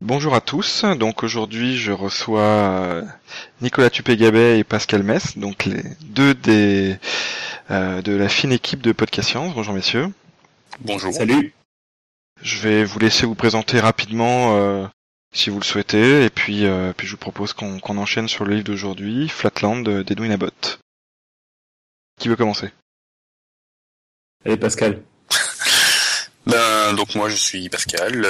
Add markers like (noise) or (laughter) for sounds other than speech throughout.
Bonjour à tous, donc aujourd'hui je reçois euh, Nicolas Tupé-Gabet et Pascal Mess, donc les deux des euh, de la fine équipe de Podcast Science. Bonjour messieurs. Bonjour. Salut. Je vais vous laisser vous présenter rapidement euh, si vous le souhaitez, et puis, puis je vous propose qu'on enchaîne sur le livre d'aujourd'hui, Flatland d'Edwin Abbott. Qui veut commencer? Allez Pascal. (laughs) ben donc moi je suis Pascal.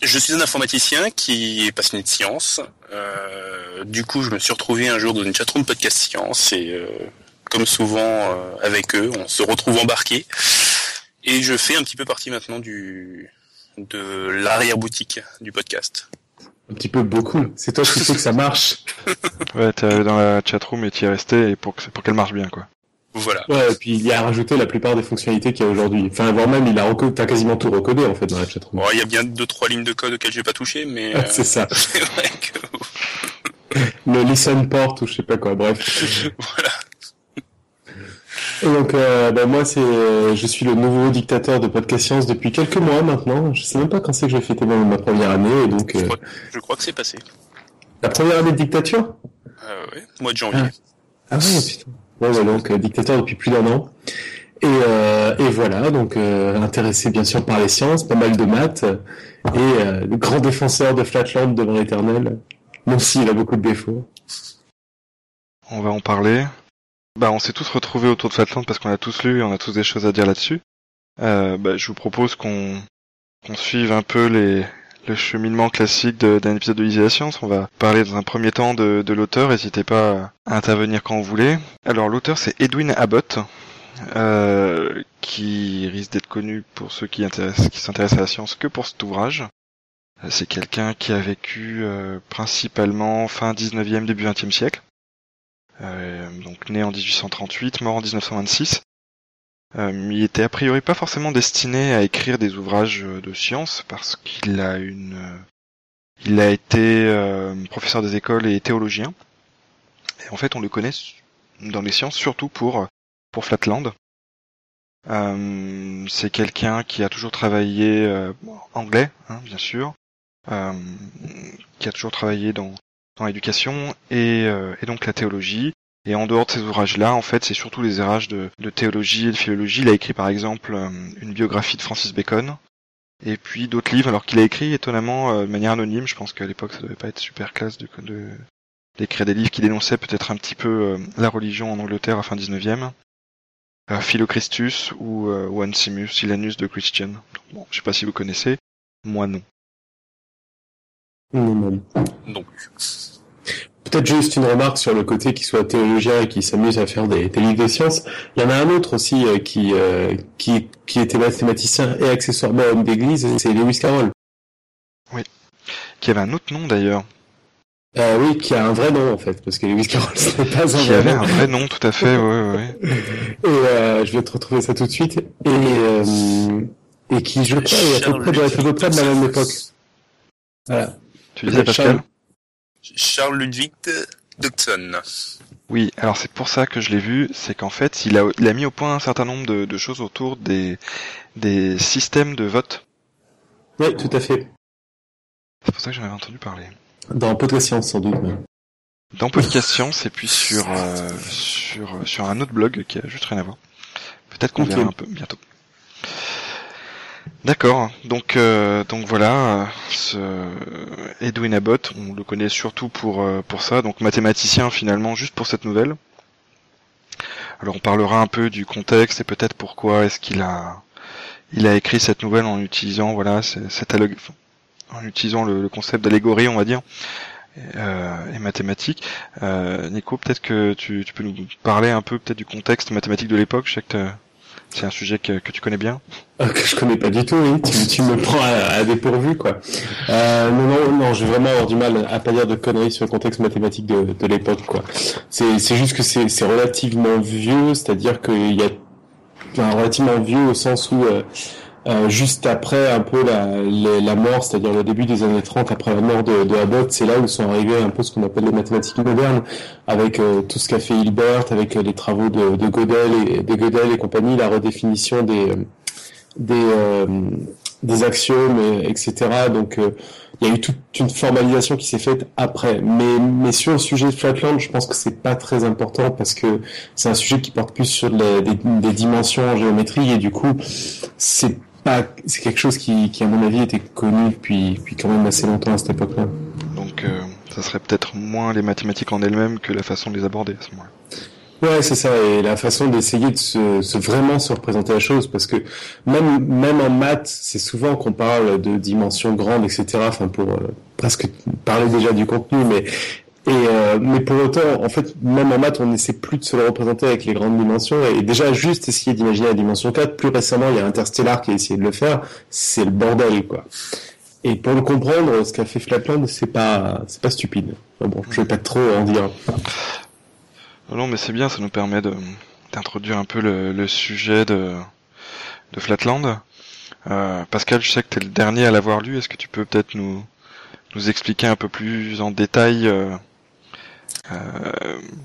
Je suis un informaticien qui est passionné de science. Euh, du coup, je me suis retrouvé un jour dans une chatroom podcast science et euh, comme souvent euh, avec eux, on se retrouve embarqué. Et je fais un petit peu partie maintenant du de l'arrière-boutique du podcast. Un petit peu beaucoup. C'est toi qui sais que ça marche. (laughs) ouais, t'es dans la chatroom et t'y es resté et pour, pour qu'elle marche bien, quoi. Voilà. Ouais, et puis il y a rajouté la plupart des fonctionnalités qu'il y a aujourd'hui. Enfin, voire même, il a t'as quasiment tout recodé en fait dans la chatroom. il y a bien deux trois lignes de code auxquelles j'ai pas touché, mais euh, (laughs) c'est ça. (laughs) c'est vrai que le listen port ou je sais pas quoi. Bref. voilà. Et donc, euh, ben moi, c'est, je suis le nouveau dictateur de Podcast Science depuis quelques mois maintenant. Je sais même pas quand c'est que j'ai fêté ma première année, et donc. Je, crois, je crois que c'est passé. La première année de dictature? Euh, Ouais, mois de janvier. Ah, ah ouais, putain. Ouais, ouais, donc euh, dictateur depuis plus d'un an. Et, euh, et voilà, donc euh, intéressé bien sûr par les sciences, pas mal de maths, et le grand défenseur de Flatland devant l'éternel, même s'il a beaucoup de défauts. On va en parler. Bah, on s'est tous retrouvés autour de Flatland parce qu'on a tous lu et on a tous des choses à dire là-dessus. bah, je vous propose qu'on suive un peu les, le cheminement classique d'un épisode de Easy Science. On va parler dans un premier temps de, de l'auteur. N'hésitez pas à intervenir quand vous voulez. Alors l'auteur c'est Edwin Abbott, euh, qui risque d'être connu pour ceux qui, s'intéressent à la science que pour cet ouvrage. C'est quelqu'un qui a vécu euh, principalement fin 19e, début 20e siècle. Euh, donc né en 1838, mort en 1926. Euh, il était a priori pas forcément destiné à écrire des ouvrages euh, de science parce qu'il a une, euh, il a été professeur des écoles et théologien. Et en fait, on le connaît dans les sciences surtout pour pour Flatland. c'est quelqu'un qui a toujours travaillé anglais, hein, bien sûr, qui a toujours travaillé dans dans l'éducation et, et donc la théologie et en dehors de ces ouvrages-là, en fait, c'est surtout les ouvrages de, théologie et de philologie. Il a écrit par exemple euh, une biographie de Francis Bacon, et puis d'autres livres, alors qu'il a écrit étonnamment euh, de manière anonyme. Je pense qu'à l'époque, ça devait pas être super classe de, d'écrire des livres qui dénonçaient peut-être un petit peu euh, la religion en Angleterre à fin 19e. Euh, Philochristus ou, ou Ansimus Silanus de Christian. bon, je sais pas si vous connaissez. Moi non. Non, non. Non Peut-être juste une remarque sur le côté qui soit théologien et qui s'amuse à faire des, des, livres de sciences. Il y en a un autre aussi euh, qui, euh, qui, qui était mathématicien et accessoirement homme d'église, c'est Lewis Carroll. Oui, qui avait un autre nom d'ailleurs. Euh, oui, qui a un vrai nom en fait, parce que Lewis Carroll (laughs) c'était pas un qui vrai avait un vrai nom, tout à fait, (laughs) oui, oui. Et euh, je vais te retrouver ça tout de suite. Et, euh, et qui, je crois, est à peu près, à peu près de la même époque. Voilà. Tu disais Pascal Charles Ludwig Dodson. Oui, alors c'est pour ça que je l'ai vu, c'est qu'en fait, il a, il a mis au point un certain nombre de, de choses autour des, des systèmes de vote. Oui, tout à fait. C'est pour ça que j'en avais entendu parler. Dans Podcast Science, sans doute. Même. Dans Podcast Science, et puis sur, euh, sur, sur un autre blog qui a juste rien à voir. Peut-être qu'on okay. verra un peu bientôt. D'accord. Donc euh, donc voilà, ce Edwin Abbott, on le connaît surtout pour euh, pour ça, donc mathématicien finalement juste pour cette nouvelle. Alors on parlera un peu du contexte et peut-être pourquoi est-ce qu'il a il a écrit cette nouvelle en utilisant voilà cette en utilisant le, concept d'allégorie on va dire euh, et mathématiques. Euh, Nico, peut-être que tu, tu peux nous parler un peu peut-être du contexte mathématique de l'époque. Je sais que c'est un sujet que, que, tu connais bien ah, Que je connais pas du tout, oui. Tu, tu me prends à, à, dépourvu, quoi. Euh, non, non, non, j'ai vraiment avoir du mal à pas dire de conneries sur le contexte mathématique de, de l'époque, quoi. C'est, c'est juste que c'est, c'est relativement vieux, c'est-à-dire qu'il y a enfin, relativement vieux au sens où euh, Euh, juste après un peu la, la mort, c'est-à-dire le début des années 30, après la mort de, de Abbott, c'est là où sont arrivés un peu ce qu'on appelle les mathématiques modernes, avec euh, tout ce qu'a fait Hilbert, avec euh, les travaux de, de, Gödel et de Gödel et compagnie, la redéfinition des des, des axiomes, etc. Donc il y a eu toute une formalisation qui s'est faite après. Mais, mais sur le sujet de Flatland, je pense que c'est pas très important parce que c'est un sujet qui porte plus sur les, des, des, dimensions en géométrie et du coup, c'est pas, c'est quelque chose qui, qui, à mon avis, était connu depuis, depuis quand même assez longtemps à cette époque-là. Donc, euh, ça serait peut-être moins les mathématiques en elles-mêmes que la façon de les aborder à ce moment-là. Ouais, c'est ça, et la façon d'essayer de se, se, vraiment se représenter la chose, parce que même même en maths, c'est souvent qu'on parle de dimensions grandes, etc. Enfin, pour euh, presque parler déjà du contenu, mais et euh, mais pour autant, en fait, même en maths, on n'essaie plus de se le représenter avec les grandes dimensions. Et déjà, juste essayer d'imaginer la dimension 4. Plus récemment, il y a Interstellar qui a essayé de le faire. C'est le bordel, quoi. Et pour le comprendre, ce qu'a fait Flatland, c'est pas c'est pas stupide. bon, je vais pas trop en dire. Non, mais c'est bien, ça nous permet de d'introduire un peu le, le, sujet de, de Flatland. Euh, Pascal, je sais que tu es le dernier à l'avoir lu. Est-ce que tu peux peut-être nous, nous expliquer un peu plus en détail euh, euh,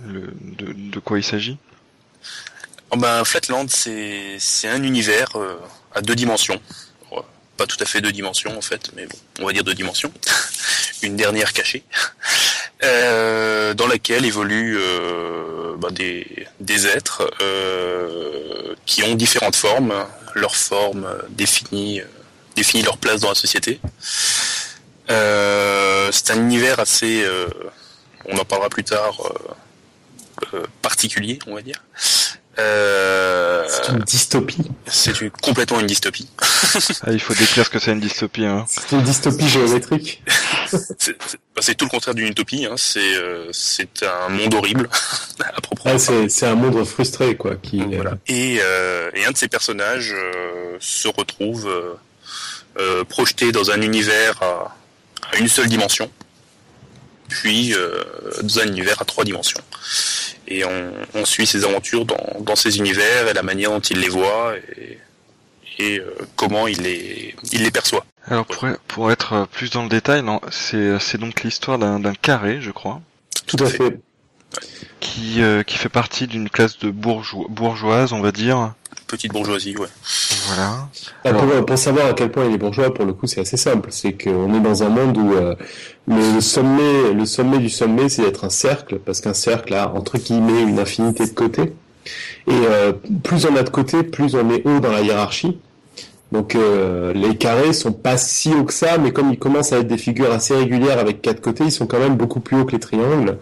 le, de, quoi il s'agit? Oh ben, Flatland, c'est un univers euh, à deux dimensions. Pas tout à fait deux dimensions en fait, mais bon, on va dire deux dimensions. (laughs) Une dernière cachée. Euh, dans laquelle évoluent euh, bah, des, êtres euh, qui ont différentes formes, leur forme définit, définit leur place dans la société. c'est un univers assez, on en parlera plus tard, particulier, on va dire. Euh, c'est une dystopie. C'est une, complètement une dystopie. ah, il faut décrire ce que c'est une dystopie. Hein. C'est une dystopie géométrique. (laughs) Bah, c'est tout le contraire d'une utopie. Hein. C'est euh, c'est un monde horrible (laughs) à proprement. Ah, c'est un monde frustré quoi. Qui voilà. Euh, et, euh, et un de ces personnages euh, se retrouve projeté dans un univers à, à, une seule dimension, puis dans un univers à trois dimensions et on, on, suit ses aventures dans, dans ces univers et la manière dont il les voit et, et euh, comment il les, il les perçoit. Alors pour, pour être plus dans le détail, c'est, donc l'histoire d'un, d'un carré, je crois. Tout à fait. Qui, euh, qui fait partie d'une classe de bourgeois, bourgeoise, on va dire, petite bourgeoisie, ouais. Voilà. Ah, pour, savoir à quel point il est bourgeois, pour le coup, c'est assez simple. C'est qu'on est dans un monde où euh, le sommet, le sommet du sommet, c'est d'être un cercle, parce qu'un cercle a entre guillemets une infinité de côtés. Et euh, plus on a de côtés, plus on est haut dans la hiérarchie. Donc euh, les carrés sont pas si hauts que ça, mais comme ils commencent à être des figures assez régulières avec quatre côtés, ils sont quand même beaucoup plus hauts que les triangles,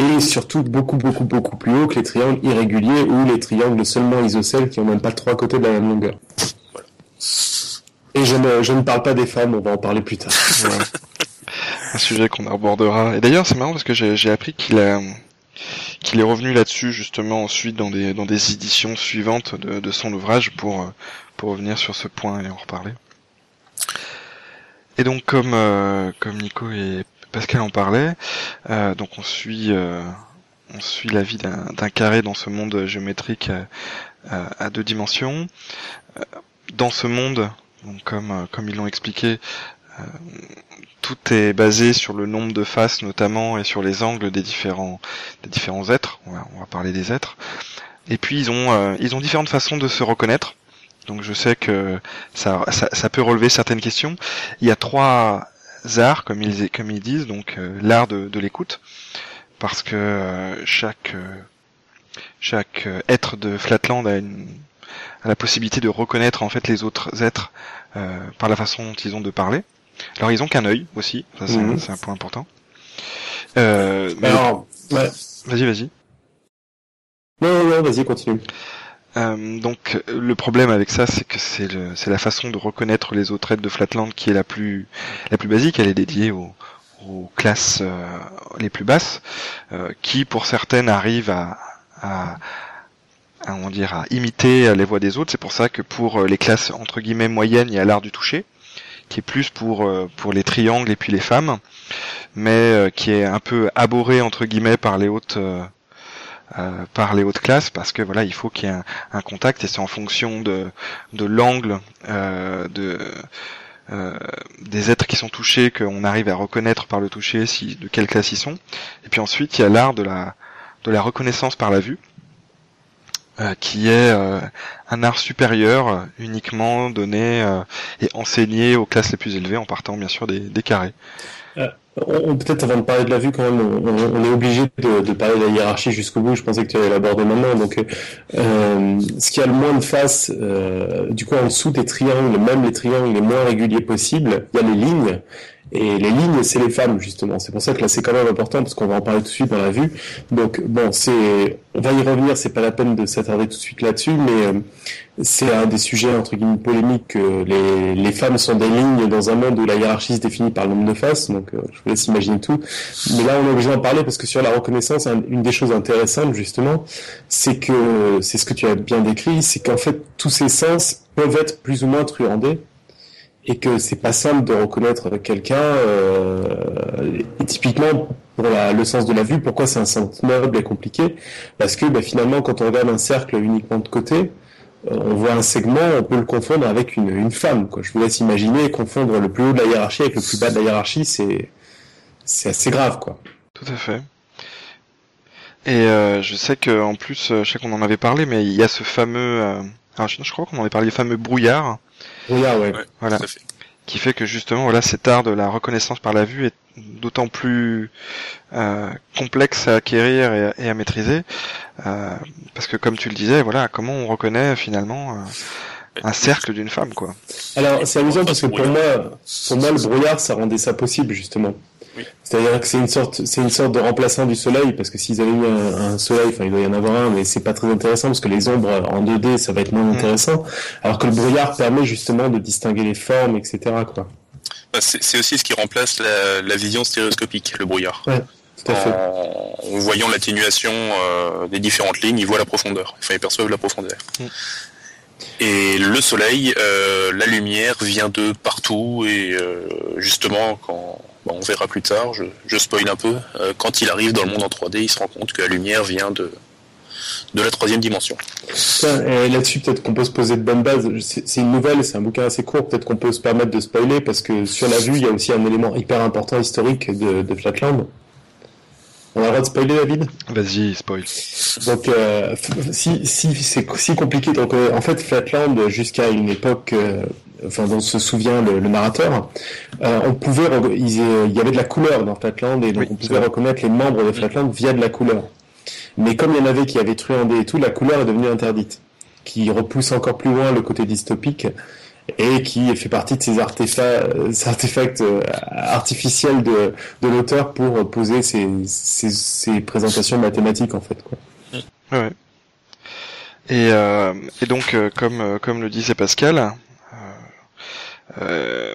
et surtout beaucoup beaucoup beaucoup plus hauts que les triangles irréguliers ou les triangles seulement isocèles qui ont même pas trois côtés de la même longueur. Et je ne, je ne parle pas des femmes, on va en parler plus tard. (laughs) Un sujet qu'on abordera. Et d'ailleurs c'est marrant parce que j'ai appris qu'il a qu'il est revenu là-dessus justement ensuite dans des dans des éditions suivantes de, de son ouvrage pour pour revenir sur ce point et en reparler. Et donc comme euh, comme Nico et Pascal en parlaient, euh, donc on suit euh, on suit la vie d'un carré dans ce monde géométrique à deux dimensions. Dans ce monde, donc comme comme ils l'ont expliqué, tout est basé sur le nombre de faces notamment et sur les angles des différents des différents êtres. On va, on va parler des êtres. Et puis ils ont ils ont différentes façons de se reconnaître. Donc je sais que ça, ça, peut relever certaines questions. Il y a trois arts, comme ils, comme ils disent, donc euh, l'art de, l'écoute, parce que euh, chaque euh, chaque être de Flatland a, une, a la possibilité de reconnaître en fait les autres êtres par la façon dont ils ont de parler. Alors ils ont qu'un œil aussi, ça c'est mhm. un point important. Alors, vas-y, vas-y. Non, non, vas-y, continue. Euh, donc le problème avec ça, c'est que c'est la façon de reconnaître les autres aides de Flatland qui est la plus la plus basique. Elle est dédiée aux, aux classes euh, les plus basses, euh, qui pour certaines arrivent à, à, à, on dire, à imiter les voix des autres. C'est pour ça que pour les classes entre guillemets moyennes, il y a l'art du toucher, qui est plus pour pour les triangles et puis les femmes, mais qui est un peu abhorré entre guillemets par les hautes par les hautes classes parce que voilà il faut qu'il y ait un, contact et c'est en fonction de de l'angle de des êtres qui sont touchés qu'on arrive à reconnaître par le toucher si de quelle classe ils sont. Et puis ensuite il y a l'art de la de la reconnaissance par la vue euh, qui est euh, un art supérieur euh, uniquement donné et enseigné aux classes les plus élevées en partant bien sûr des, des carrés. Peut-être avant de parler de la vue quand même, on, est obligé de, de, parler de la hiérarchie jusqu'au bout. Je pensais que tu allais l'aborder maintenant. Donc, euh, ce qui a le moins de face, du coup en dessous des triangles, même les triangles les moins réguliers possibles, il y a les lignes. Et les lignes, c'est les femmes, justement. C'est pour ça que là, c'est quand même important, parce qu'on va en parler tout de suite dans la vue. Donc, bon, c'est, on va y revenir, c'est pas la peine de s'attarder tout de suite là-dessus, mais euh, c'est un des sujets, entre guillemets, polémiques, que les, les femmes sont des lignes dans un monde où la hiérarchie se définit par le nombre de faces, donc euh, je vous laisse imaginer tout. Mais là, on est obligé d'en parler, parce que sur la reconnaissance, une des choses intéressantes, justement, c'est que, c'est ce que tu as bien décrit, c'est qu'en fait, tous ces sens peuvent être plus ou moins truandés et que c'est pas simple de reconnaître quelqu'un. Euh, et typiquement pour le sens de la vue, pourquoi c'est un sens noble et compliqué? Parce que bah, finalement, quand on regarde un cercle uniquement de côté, euh, on voit un segment, on peut le confondre avec une, une femme. Quoi. Je vous laisse imaginer confondre le plus haut de la hiérarchie avec le plus bas de la hiérarchie, c'est assez grave, quoi. Tout à fait. Et euh, je sais que en plus, euh, je sais qu'on en avait parlé, mais il y a ce fameux, alors je, je crois qu'on en avait parlé, le fameux brouillard voilà. Qui fait que justement, voilà, cet art de la reconnaissance par la vue est d'autant plus euh, complexe à acquérir et, à maîtriser, euh, parce que comme tu le disais, voilà, comment on reconnaît finalement euh, un cercle d'une femme, quoi. Alors c'est amusant parce que pour moi, pour moi, le brouillard, ça rendait ça possible justement. C'est-à-dire que c'est une sorte, c'est une sorte de remplaçant du soleil, parce que s'ils avaient mis un, soleil, enfin il doit y en avoir un, mais c'est pas très intéressant parce que les ombres en 2D, ça va être moins mm. intéressant. Alors que le brouillard permet justement de distinguer les formes, etc. Quoi. Bah, c'est aussi ce qui remplace la, vision stéréoscopique, le brouillard. tout à fait. En, voyant l'atténuation euh, des différentes lignes, ils voient la profondeur. Enfin, ils perçoivent la profondeur. Mm. Et le soleil, euh, la lumière vient de partout et euh, justement quand on verra plus tard, je, spoil un peu. Euh, quand il arrive dans le monde en 3D, il se rend compte que la lumière vient de, de la troisième dimension. Là-dessus, peut-être qu'on peut se poser de bonnes bases. C'est une nouvelle, c'est un bouquin assez court. Peut-être qu'on peut se permettre de spoiler parce que sur la vue, il y a aussi un élément hyper important historique de Flatland. On a le droit de spoiler, David? Vas-y, spoil. Donc, euh, si, si c'est si compliqué, donc euh, en fait, Flatland, jusqu'à une époque enfin dont se souvient le, narrateur, euh, on pouvait, il y avait de la couleur dans Flatland et donc on pouvait reconnaître les membres de Flatland via de la couleur. Mais comme il y en avait qui avaient truandé et tout, la couleur est devenue interdite, qui repousse encore plus loin le côté dystopique et qui fait partie de ces artefacts, artefacts euh, artificiels de, de l'auteur pour poser ces, ces, présentations mathématiques en fait. Quoi. Ouais. Et, euh, et donc, euh, comme, comme le disait Pascal, euh,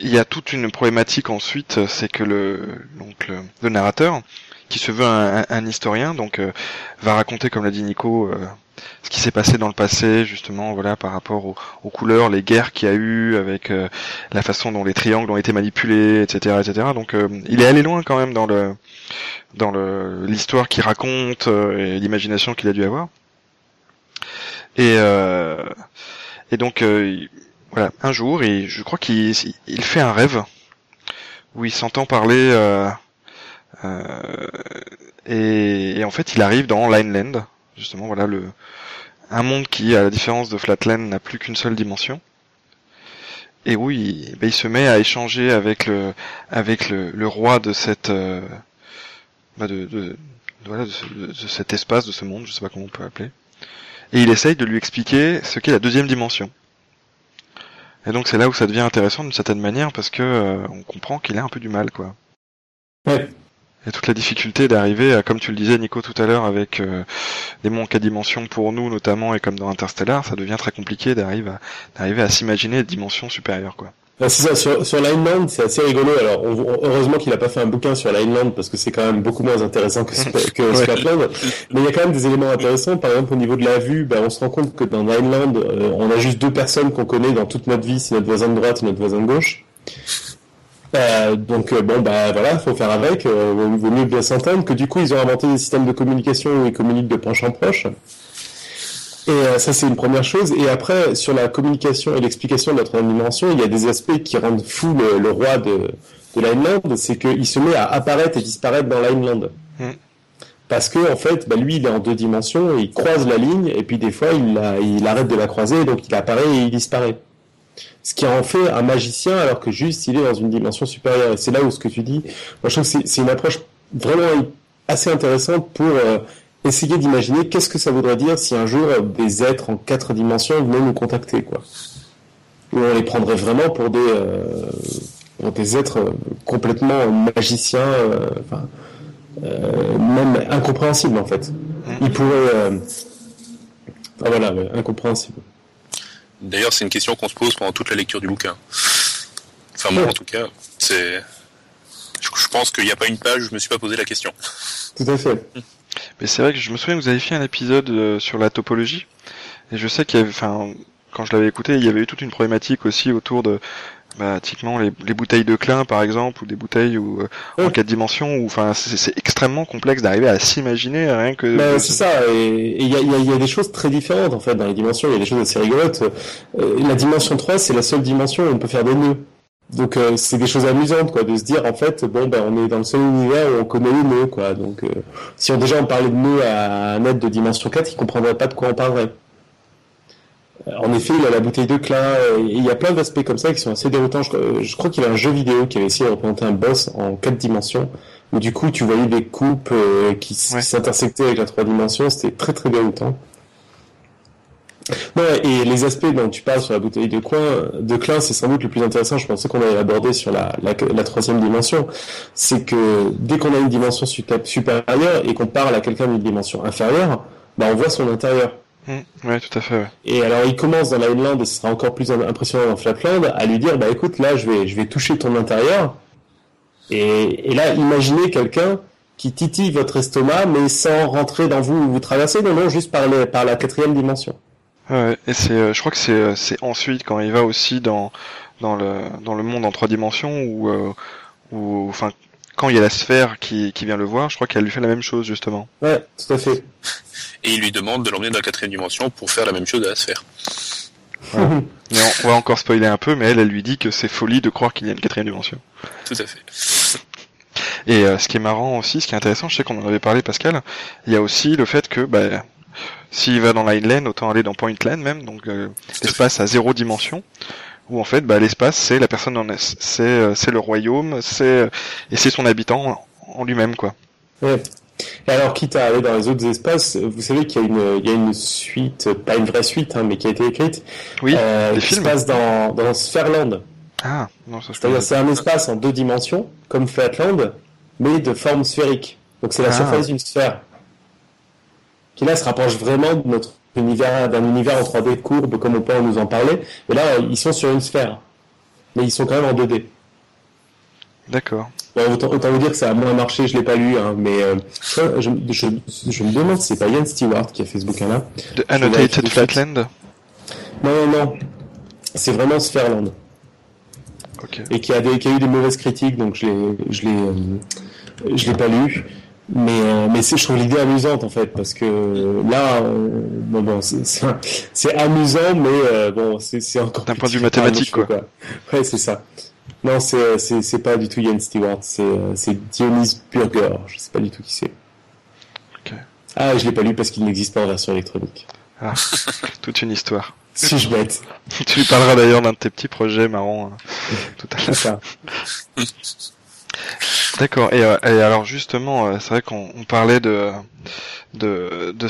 il y a toute une problématique ensuite, c'est que le, donc le, narrateur, qui se veut un, historien, donc euh, va raconter, comme l'a dit Nico, euh, ce qui s'est passé dans le passé, justement, voilà, par rapport aux, couleurs, les guerres qu'il y a eu, avec la façon dont les triangles ont été manipulés, etc., etc. Donc, il est allé loin quand même dans le dans le l'histoire qu'il raconte et l'imagination qu'il a dû avoir. Et et donc voilà, un jour, et je crois qu'il fait un rêve où il s'entend parler euh, euh, et, en fait il arrive dans Lineland, justement voilà le un monde qui, à la différence de Flatland, n'a plus qu'une seule dimension. Et où il, ben, il, se met à échanger avec le avec le, roi de cette euh, bah, de, voilà, de, cet espace, de ce monde, je sais pas comment on peut appeler. Et il essaye de lui expliquer ce qu'est la deuxième dimension. Et donc c'est là où ça devient intéressant d'une certaine manière parce que euh, on comprend qu'il a un peu du mal, quoi. Et toute la difficulté d'arriver à, comme tu le disais Nico tout à l'heure, avec euh, des mondes à dimension pour nous notamment et comme dans Interstellar, ça devient très compliqué d'arriver à, d'arriver à s'imaginer des dimensions supérieures, quoi. Ah, c'est ça, sur, sur Lineland, c'est assez rigolo. Alors, heureusement qu'il n'a pas fait un bouquin sur Lineland parce que c'est quand même beaucoup moins intéressant que, que (laughs) ouais. Mais il y a quand même des éléments intéressants. Par exemple, au niveau de la vue, ben, on se rend compte que dans Lineland, euh, on a juste deux personnes qu'on connaît dans toute notre vie, c'est notre voisin de droite et notre voisin de gauche. Euh, donc euh, bon bah voilà, faut faire avec. Euh, vaut mieux bien s'entendre. Que du coup ils ont inventé des systèmes de communication où ils communiquent de proche en proche. Et euh, ça c'est une première chose. Et après sur la communication et l'explication de la troisième dimension, il y a des aspects qui rendent fou le, le roi de, de Lineland, c'est qu'il se met à apparaître et disparaître dans Lineland. Mm. Parce que en fait, bah, lui il est en deux dimensions, il croise la ligne et puis des fois il, la- il arrête de la croiser, donc il apparaît et il disparaît. Ce qui en fait un magicien alors que juste il est dans une dimension supérieure. Et c'est là où ce que tu dis, moi je trouve que c'est- une approche vraiment assez intéressante pour euh, essayer d'imaginer qu'est-ce que ça voudrait dire si un jour euh, des êtres en quatre dimensions venaient nous contacter, quoi. Où on les prendrait vraiment pour des, euh, pour des êtres complètement magiciens, euh, enfin, même incompréhensibles en fait. Ils pourraient, ah voilà, incompréhensibles. D'ailleurs, c'est une question qu'on se pose pendant toute la lecture du bouquin. Enfin, moi, Ouais. en tout cas, c'est. Je je pense qu'il n'y a pas une page où je me suis pas posé la question. Tout à fait. Mais c'est vrai que je me souviens que vous avez fait un épisode euh, sur la topologie, et je sais qu'il y avait, enfin, quand je l'avais écouté, il y avait eu toute une problématique aussi autour de, bah, typiquement les, les bouteilles de Klein par exemple, ou des bouteilles où, euh, en quatre dimensions, où, enfin, c'est extrêmement complexe d'arriver à s'imaginer rien que. Ben, c'est ça, et il y a, il y a- y a des choses très différentes en fait dans les dimensions, il y a des choses assez rigolotes. Euh, la dimension 3, c'est la seule dimension où on peut faire des nœuds. Donc euh, c'est des choses amusantes quoi, de se dire en fait, bon ben on est dans le seul univers où on connaît les nœuds quoi. Donc euh, si on déjà on parlait de nœuds à un être de dimension 4, il comprendrait pas de quoi on parlerait. Euh, En effet, il a la bouteille de euh, et il y a plein d'aspects comme ça qui sont assez déroutants. Je, euh, je crois qu'il y a un jeu vidéo qui avait essayé de représenter un boss en quatre dimensions, où du coup tu voyais des coupes euh, qui, Ouais. s'intersectaient avec la trois dimensions, c'était très très déroutant. Ouais, et les aspects dont tu parles sur la bouteille de, coin, de Klein, c'est sans doute le plus intéressant, je pensais qu'on allait aborder sur la, la, la troisième dimension. C'est que dès qu'on a une dimension supérieure et qu'on parle à quelqu'un d'une dimension inférieure, bah on voit son intérieur. Mm, ouais, tout à fait. Ouais. Et alors il commence dans Lineland et ce sera encore plus impressionnant dans Flatland à lui dire bah écoute là je vais je vais toucher ton intérieur et, et là imaginez quelqu'un qui titille votre estomac mais sans rentrer dans vous où vous traversez non non juste par le, par la quatrième dimension. Ouais, et c'est, euh, je crois que c'est, euh, c'est ensuite quand il va aussi dans dans le dans le monde en trois dimensions où euh, où, enfin, quand il y a la sphère qui qui vient le voir, je crois qu'elle lui fait la même chose justement. Ouais tout à fait. Et il lui demande de l'emmener dans la quatrième dimension pour faire la même chose à la sphère. Mais on, on va encore spoiler un peu, mais elle, elle lui dit que c'est folie de croire qu'il y a une quatrième dimension. Tout à fait. Et euh, ce qui est marrant aussi, ce qui est intéressant, je sais qu'on en avait parlé Pascal, il y a aussi le fait que bah, s'il va dans Line autant aller dans Point Lane même, donc euh, l'espace à zéro dimension, où en fait bah, l'espace c'est la personne en est, c'est euh, c'est le royaume, c'est et c'est son habitant en, lui-même quoi. Ouais. Et alors, quitte à aller dans les autres espaces, vous savez qu'il y a une, il y a une suite, pas une vraie suite, hein, mais qui a été écrite, Oui, euh, des qui films. se passe dans, dans Sphereland. Ah non, ça C'est-à-dire c'est un espace en deux dimensions, comme Flatland, mais de forme sphérique. Donc c'est la Ah. surface d'une sphère. Qui là se rapproche vraiment de notre univers, d'un univers en 3D courbe, comme on peut nous en parler. Et là, ils sont sur une sphère. Mais ils sont quand même en 2D. D'accord. Bon, autant, autant vous dire que ça a moins marché, je l'ai pas lu, hein, mais euh, je, je, je- je me demande si c'est pas Ian Stewart qui a fait ce bouquin-là. Vérifier Annotated. Flatland. Non, non, non. C'est vraiment Sphereland. Ok. et qui a, des, qui a eu des mauvaises critiques, donc je l'ai, je l'ai, euh, je l'ai pas lu. Mais, euh, mais c'est, je trouve l'idée amusante en fait, parce que euh, là, on- bon, bon, c'est, amusant, mais euh, bon, c'est, c'est encore D'un point de vue mathématique, montrer, quoi. Ouais, c'est ça. Non, c'est, euh, c'est, c'est pas du tout Ian Stewart, c'est, euh, c'est Dionys Burger. Je sais pas du tout qui c'est. Ok. Ah, je l'ai pas lu parce qu'il n'existe pas en version électronique. (laughs) Toute une histoire. Suis-je bête? Tu lui parleras d'ailleurs d'un de tes petits projets marrants hein, tout à l'heure. D'accord. Et, euh, et alors justement, euh, c'est vrai qu'on on parlait de de de,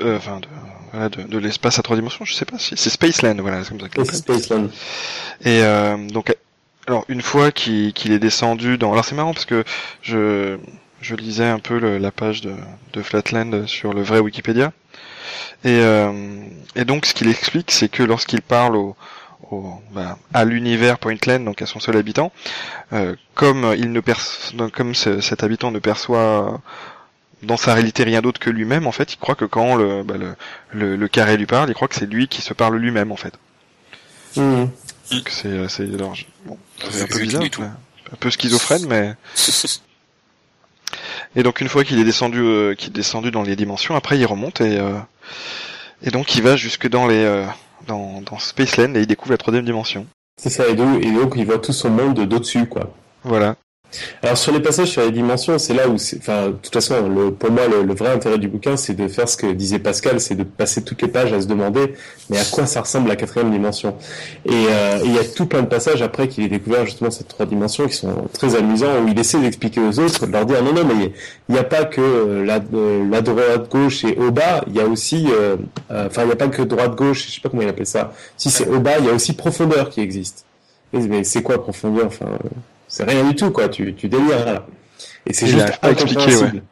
euh, enfin de, voilà, de, de l'espace à trois dimensions. Je sais pas si c'est Spaceland. Voilà, c'est comme ça. c'est Spaceland. Et euh, donc, alors une fois qu'il qu'il est descendu dans, alors c'est marrant parce que je je lisais un peu le- la page de, de Flatland sur le vrai Wikipédia. Et, euh, et donc ce qu'il explique, c'est que lorsqu'il parle au, au bah, à l'univers Pointland, donc à son seul habitant, euh, comme il ne comme ce- cet habitant ne perçoit dans sa réalité rien d'autre que lui-même, en fait, il croit que quand le, bah, le, le, le carré lui parle, il croit que c'est lui qui se parle lui-même, en fait. Donc c'est, euh, c'est alors, je- bon, c'est un peu bizarre. un peu schizophrène, mais (laughs) et donc une fois qu'il est descendu, euh, qu'il est descendu dans les dimensions, après il remonte et euh, et donc il va jusque dans les euh, dans, dans Spaceland et il découvre la troisième dimension. C'est ça, et donc, et donc il voit tout son monde d'au-dessus, quoi. Voilà. Alors sur les passages sur les dimensions, c'est là où, enfin, de toute façon, le, pour moi, le, vrai intérêt du bouquin, c'est de faire ce que disait Pascal, c'est de passer toutes les pages à se demander, mais à quoi ça ressemble la quatrième dimension? Et euh, et il y a tout plein de passages après qu'il ait découvert justement ces trois dimensions qui sont très amusants, où il essaie d'expliquer aux autres, de leur dire non, non, mais il n'y a pas que euh, la, euh, la droite gauche et au bas, il y a aussi, enfin, il n'y a pas que droite gauche, je sais pas comment il appelle ça. Si c'est au bas, il y a aussi profondeur qui existe. Mais c'est quoi profondeur Enfin, c'est rien du tout, quoi. Tu, tu délires là. Et c'est Il juste pas à expliquer, incompréhensible.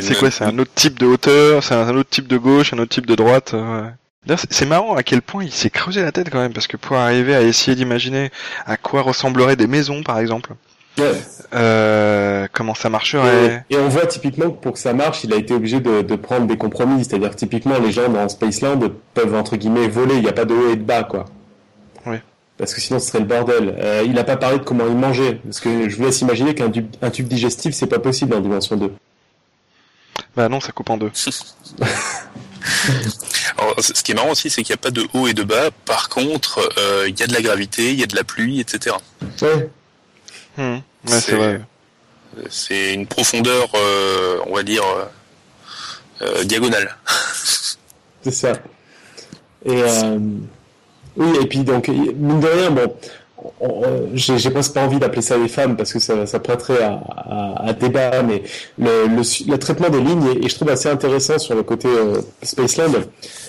C'est quoi C'est un autre type de hauteur, c'est un autre type de gauche, un autre type de droite. euh, ouais. C'est- marrant à quel point il s'est creusé la tête quand même, parce que pour arriver à essayer d'imaginer à quoi ressembleraient des maisons, par exemple, Ouais. euh, comment ça marcherait. Et, et on voit typiquement que pour que ça marche, il a été obligé de, de prendre des compromis. C'est-à-dire que typiquement, les gens dans Spaceland peuvent entre guillemets voler. Il n'y a pas de haut et de bas, quoi. Oui. Parce que sinon, ce serait le bordel. Euh, il n'a pas parlé de comment il mangeait. Parce que je vous laisse imaginer qu'un tube, un tube digestif, c'est pas possible en dimension 2. Bah non, ça coupe en deux. (laughs) Alors, ce qui est marrant aussi, c'est qu'il n'y a pas de haut et de bas. Par contre, euh, il y a de la gravité, il y a de la pluie, etc. Ouais. Hmm. Ouais, C'est- vrai. C'est une profondeur, euh, on va dire, euh, euh, diagonale. C'est ça. Et euh, oui, et puis donc mine de rien, bon, on- on- j'ai presque pas envie d'appeler ça les femmes parce que ça, ça prêterait à, à, à débat, mais le, le, traitement des lignes et je trouve assez intéressant sur le côté euh, Spaceland,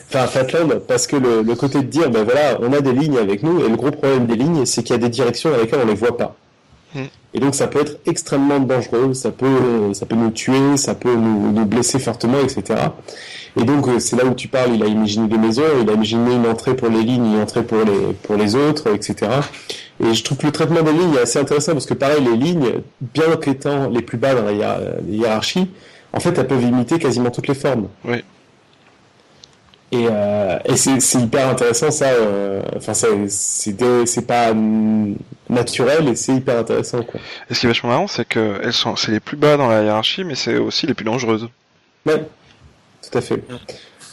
enfin Flatland, parce que le, le côté de dire, ben voilà, on a des lignes avec nous et le gros problème des lignes, c'est qu'il y a des directions dans lesquelles on les voit pas. Et donc ça peut être extrêmement dangereux, ça peut, ça peut nous tuer, ça peut nous, nous blesser fortement, etc. Et donc euh, c'est là où tu parles, il a imaginé des maisons, il a imaginé une entrée pour les lignes, une entrée pour les pour les autres, etc. Et je trouve que le traitement des lignes est assez intéressant parce que pareil, les lignes, bien qu'étant les plus bas dans la hiér- les hiérarchies, en fait elles peuvent imiter quasiment toutes les formes. Et, euh, et c'est c'est hyper intéressant ça. euh, Enfin c'est c'est des- c'est pas naturel et c'est hyper intéressant quoi. Et ce qui est vachement marrant, c'est que elles sont, c'est les plus bas dans la hiérarchie, mais c'est aussi les plus dangereuses. Ouais, tout à fait.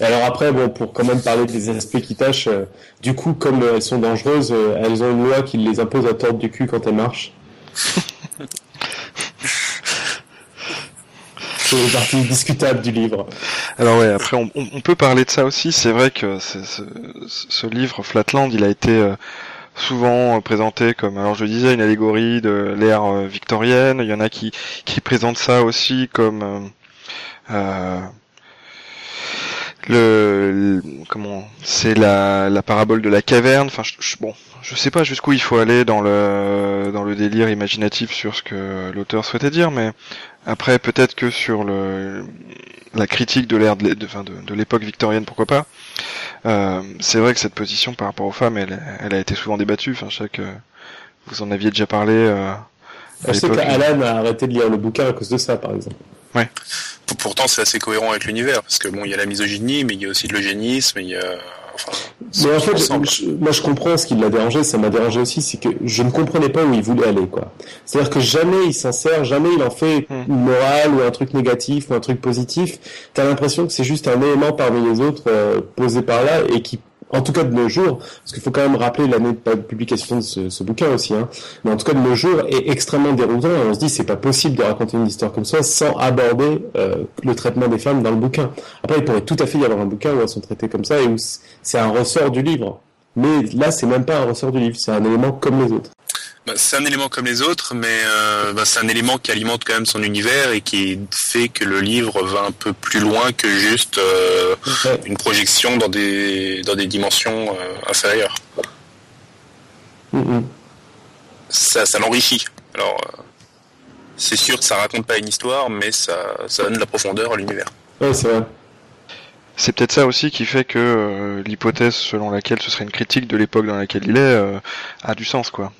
Et alors après, bon, pour quand même parler des aspects qui tâchent, euh, du coup, comme elles sont dangereuses, euh, elles ont une loi qui les impose à tordre du cul quand elles marchent. (laughs) Alors ouais, après on, peut parler de ça aussi. C'est vrai que ce, livre Flatland, il a été euh, souvent euh, présenté comme, alors je disais, une allégorie de l'ère euh, victorienne. Il y en a qui qui présentent ça aussi comme euh, le, le- comment c'est la, la parabole de la caverne. Enfin, je, je- bon, je sais pas jusqu'où il faut aller dans le dans le délire imaginatif sur ce que l'auteur souhaitait dire, mais après peut-être que sur le la critique de l'ère de, de, enfin, de, de l'époque victorienne, pourquoi pas. Euh, c'est vrai que cette position par rapport aux femmes, elle, elle a été souvent débattue. Enfin, je sais que vous en aviez déjà parlé. Euh, à Je sais qu'Alan a arrêté de lire le bouquin à cause de ça, par exemple. P- Pourtant, c'est assez cohérent avec l'univers, parce que bon, il y a la misogynie, mais il y a aussi de l'eugénisme, il y a, Mais en fait, je- moi je comprends ce qui l'a dérangé, ça m'a dérangé aussi, c'est que je ne comprenais pas où il voulait aller, quoi. C'est-à-dire que jamais il s'en sert, jamais il en fait Hmm. une morale ou un truc négatif ou un truc positif. T'as l'impression que c'est juste un élément parmi les autres euh, posé par là et qui, en tout cas de nos jours, parce qu'il faut quand même rappeler l'année de publication de ce, bouquin aussi, hein, mais en tout cas de nos jours est extrêmement déroutant et on se dit c'est pas possible de raconter une histoire comme ça sans aborder euh, le traitement des femmes dans le bouquin. Après, il pourrait tout à fait y avoir un bouquin où elles sont traitées comme ça et où c'est un ressort du livre. Mais là, c'est même pas un ressort du livre, c'est un élément comme les autres. Bah, c'est un élément comme les autres, mais euh, bah, c'est un élément qui alimente quand même son univers et qui fait que le livre va un peu plus loin que juste euh, Ouais. une projection dans des dans des dimensions euh, inférieures. Mm, mm. Ça, ça l'enrichit. Alors, euh, c'est sûr que ça raconte pas une histoire, mais ça, ça donne de la profondeur à l'univers. Ouais, c'est vrai. C'est peut-être ça aussi qui fait que euh, l'hypothèse selon laquelle ce serait une critique de l'époque dans laquelle il est euh, a du sens, quoi.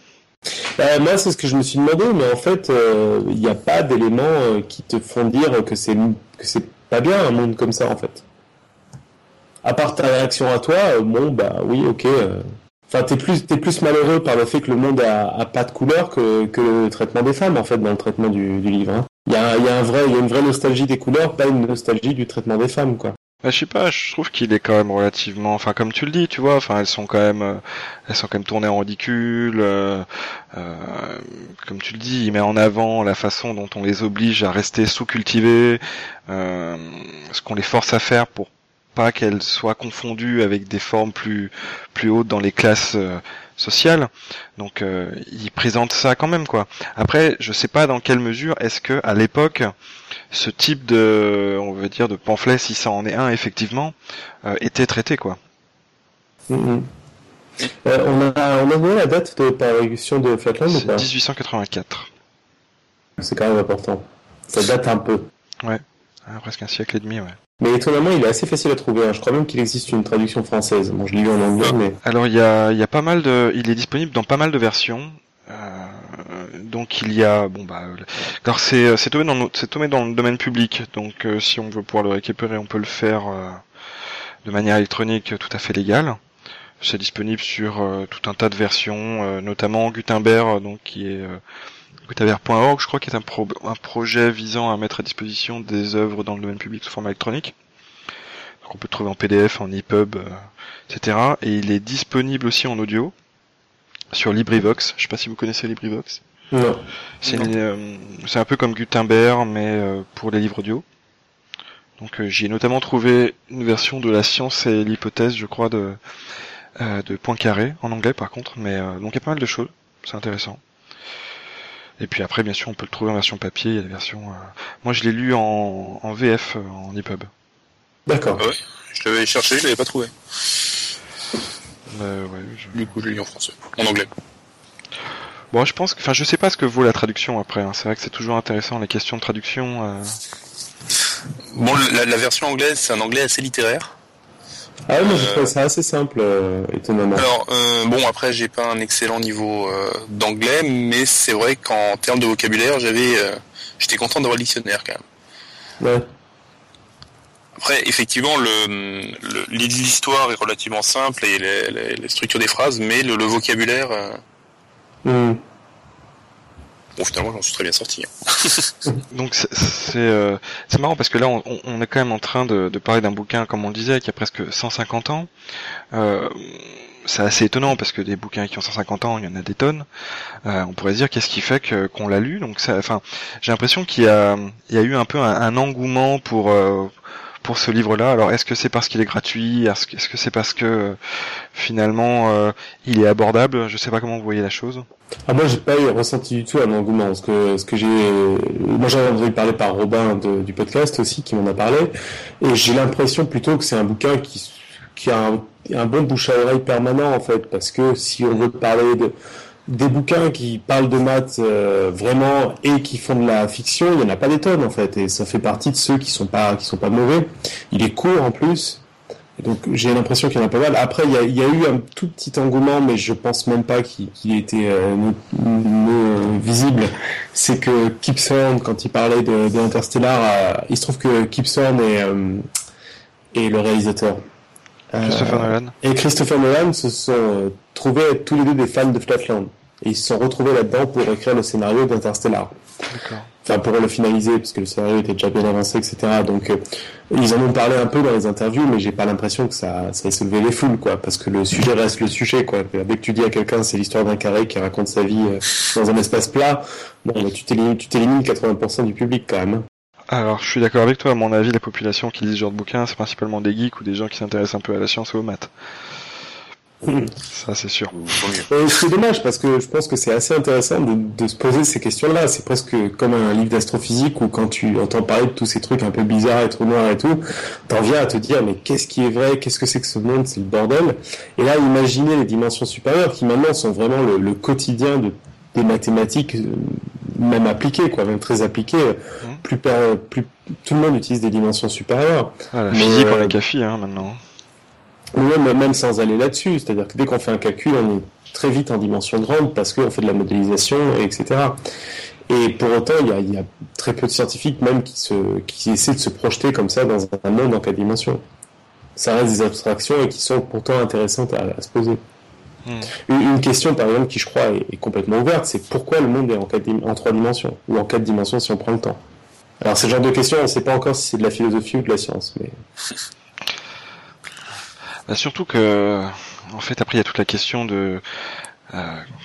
Euh, moi, c'est ce que je me suis demandé, mais en fait, euh, il n'y a pas d'éléments euh, qui te font dire que c'est pas bien un monde comme ça, en fait. À part ta réaction à toi, bon, bah oui, ok. Enfin, t'es plus, t'es plus malheureux par le fait que le monde a, pas de couleur que, le traitement des femmes, en fait, dans le traitement du, livre. il y a une vraie nostalgie des couleurs, pas une nostalgie du traitement des femmes, quoi. Bah, je sais pas, je trouve qu'il est quand même relativement, enfin comme tu le dis, tu vois, enfin elles sont quand même, euh, elles sont quand même tournées en ridicule. euh, euh, comme tu le dis, il met en avant la façon dont on les oblige à rester sous-cultivées, euh, ce qu'on les force à faire pour pas qu'elles soient confondues avec des formes plus plus hautes dans les classes euh, sociales. Donc il présente ça quand même quoi. Après, je sais pas dans quelle mesure est-ce que à l'époque ce type de, on veut dire, de pamphlet, si ça en est un effectivement, euh, était traité quoi. Mhm. Euh, on a, on a donné la date de parution de Flatland ou C'est pas 1884, C'est quand même important. Ça date un peu. Ah, presque un siècle et demi, ouais. Mais étonnamment, il est assez facile à trouver. hein. Je crois même qu'il existe une traduction française. Bon, je l'ai lu en anglais, mais Alors il y a, y a pas mal de, il est disponible dans pas mal de versions. Euh, donc il y a, bon bah, le- alors c'est, c'est tombé dans, le- c'est tombé dans le domaine public. Donc euh, si on veut pouvoir le récupérer, on peut le faire euh, de manière électronique tout à fait légale. C'est disponible sur euh, tout un tas de versions, euh, notamment Gutenberg, euh, donc qui est euh, gutenberg.org, je crois, qui est un, un projet visant à mettre à disposition des œuvres dans le domaine public sous format électronique. On peut trouver en PDF, en EPUB, euh, etc. Et il est disponible aussi en audio sur LibriVox. Je sais pas si vous connaissez LibriVox. C'est euh, c'est un peu comme Gutenberg, mais euh, pour les livres audio. Donc euh, j'y ai notamment trouvé une version de la science et l'hypothèse, je crois, de euh, de Poincaré en anglais par contre. Mais euh, donc il y a pas mal de choses. C'est intéressant. Et puis après, bien sûr, on peut le trouver en version papier. Il y a des versions. euh, Moi, je l'ai lu en, en VF en EPUB. D'accord. Je l'avais cherché, je l'avais pas trouvé. Euh, ouais, je- Du coup, je l'ai lu en français, en anglais. Bon, je pense que, enfin, je sais pas ce que vaut la traduction après. hein. C'est vrai que c'est toujours intéressant les questions de traduction. euh. Bon, la, la version anglaise, c'est un anglais assez littéraire. Ah ouais, moi, j'ai Euh, trouvé ça assez simple, euh, étonnamment. Alors, euh, bon, après, j'ai pas un excellent niveau euh, d'anglais, mais c'est vrai qu'en termes de vocabulaire, j'avais, euh, j'étais content d'avoir le dictionnaire quand même. Ouais. Après, effectivement, le, le- l'histoire est relativement simple et les, les- les structures des phrases, mais le, le vocabulaire, Mhm. bon, finalement, j'en suis très bien sorti. hein. (laughs) Donc c'est euh, c'est marrant parce que là on, est quand même en train de, de parler d'un bouquin comme on le disait qui a presque 150 ans. Euh, c'est assez étonnant parce que des bouquins qui ont 150 ans, il y en a des tonnes. Euh, on pourrait se dire qu'est-ce qui fait que qu'on l'a lu? Donc ça, enfin, j'ai l'impression qu'il y a il y a eu un peu un, un engouement pour euh, pour ce livre-là. Alors est-ce que c'est parce qu'il est gratuit? Est-ce que c'est parce que euh, finalement euh, il est abordable? Je sais pas comment vous voyez la chose. Ah, moi, j'ai pas ressenti du tout un engouement. Ce que, j'ai, moi, j'en ai entendu parler par Robin du podcast aussi, qui m'en a parlé. Et j'ai l'impression plutôt que c'est un bouquin qui, a un bon bouche à oreille permanent, en fait. Parce que si on veut parler de, des bouquins qui parlent de maths euh, vraiment et qui font de la fiction, il y en a pas des tonnes, en fait. Et ça fait partie de ceux qui sont pas, qui sont pas mauvais. Il est court, en plus. Et donc j'ai l'impression qu'il y en a pas mal. Après, il y a, il y a eu un tout petit engouement, mais je pense même pas qu'il qu'il ait été euh, no- no- visible. C'est que Kip Thorne, quand il parlait de, de Interstellar, euh, il se trouve que Kip Thorne est, euh, est le réalisateur. Euh, Christopher Nolan. et Christopher Nolan se sont euh, trouvés tous les deux des fans de Flatland. Et ils se sont retrouvés là-dedans pour écrire le scénario d'Interstellar enfin pour le finaliser parce que le scénario était déjà bien avancé etc donc euh, ils en ont parlé un peu dans les interviews mais j'ai pas l'impression que ça ça ait soulevé les foules quoi parce que le sujet reste le sujet quoi dès que tu dis à quelqu'un c'est l'histoire d'un carré qui raconte sa vie euh, dans un espace plat bon bah, tu t'élimines tu t'élimines 80% du public quand même hein. Alors, je suis d'accord avec toi. À mon avis, la population qui lit ce genre de bouquin, c'est principalement des geeks ou des gens qui s'intéressent un peu à la science ou aux maths. (laughs) Ça, c'est sûr. C'est dommage parce que je pense que c'est assez intéressant de, de se poser ces questions-là. C'est presque comme un livre d'astrophysique où quand tu entends parler de tous ces trucs un peu bizarres et trous noirs et tout, t'en viens à te dire mais qu'est-ce qui est vrai, qu'est-ce que c'est que ce monde, c'est le bordel. Et là, imaginez les dimensions supérieures qui maintenant sont vraiment le, le quotidien de, des mathématiques, euh, même appliquées, quoi, même très appliquées. Plus, per- plus tout le monde utilise des dimensions supérieures. Ah, la Mais, physique, on euh, est café, hein, maintenant. Même, même sans aller là-dessus, c'est-à-dire que dès qu'on fait un calcul, on est très vite en dimension grande parce qu'on fait de la modélisation, et etc. Et pour autant, il y a, il y a très peu de scientifiques même qui, se, qui essaient de se projeter comme ça dans un monde en quatre dimensions. Ça reste des abstractions et qui sont pourtant intéressantes à, à se poser. Une, une question, par exemple, qui je crois est, est complètement ouverte, c'est pourquoi le monde est en, quatre en trois dimensions ou en quatre dimensions si on prend le temps? Alors, le genre de question, on ne sait pas encore si c'est de la philosophie ou de la science, mais (laughs) Bah, surtout que, en fait, après, il y a toute la question de, euh,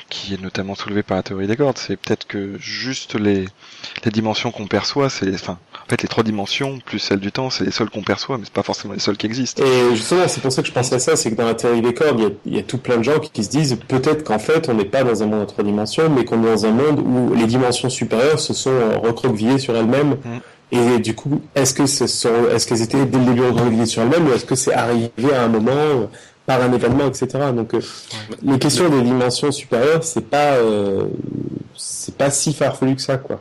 qui est notamment soulevée par la théorie des cordes. C'est peut-être que juste les, les dimensions qu'on perçoit, c'est les, enfin, en fait, les trois dimensions plus celles du temps, c'est les seules qu'on perçoit, mais c'est pas forcément les seules qui existent. Et justement, c'est pour ça que je pensais à ça, c'est que dans la théorie des cordes, il y a, il y a tout plein de gens qui, qui se disent peut-être qu'en fait, on n'est pas dans un monde en trois dimensions, mais qu'on est dans un monde où les dimensions supérieures se sont recroquevillées sur elles-mêmes. Mm. Et du coup, est-ce que ce sont, est-ce qu'elles étaient dès le début recroquevillées sur elles-mêmes, ou est-ce que c'est arrivé à un moment euh, par un événement, etc. Donc, euh, les questions des dimensions supérieures, c'est pas, euh, c'est pas si farfelu que ça, quoi.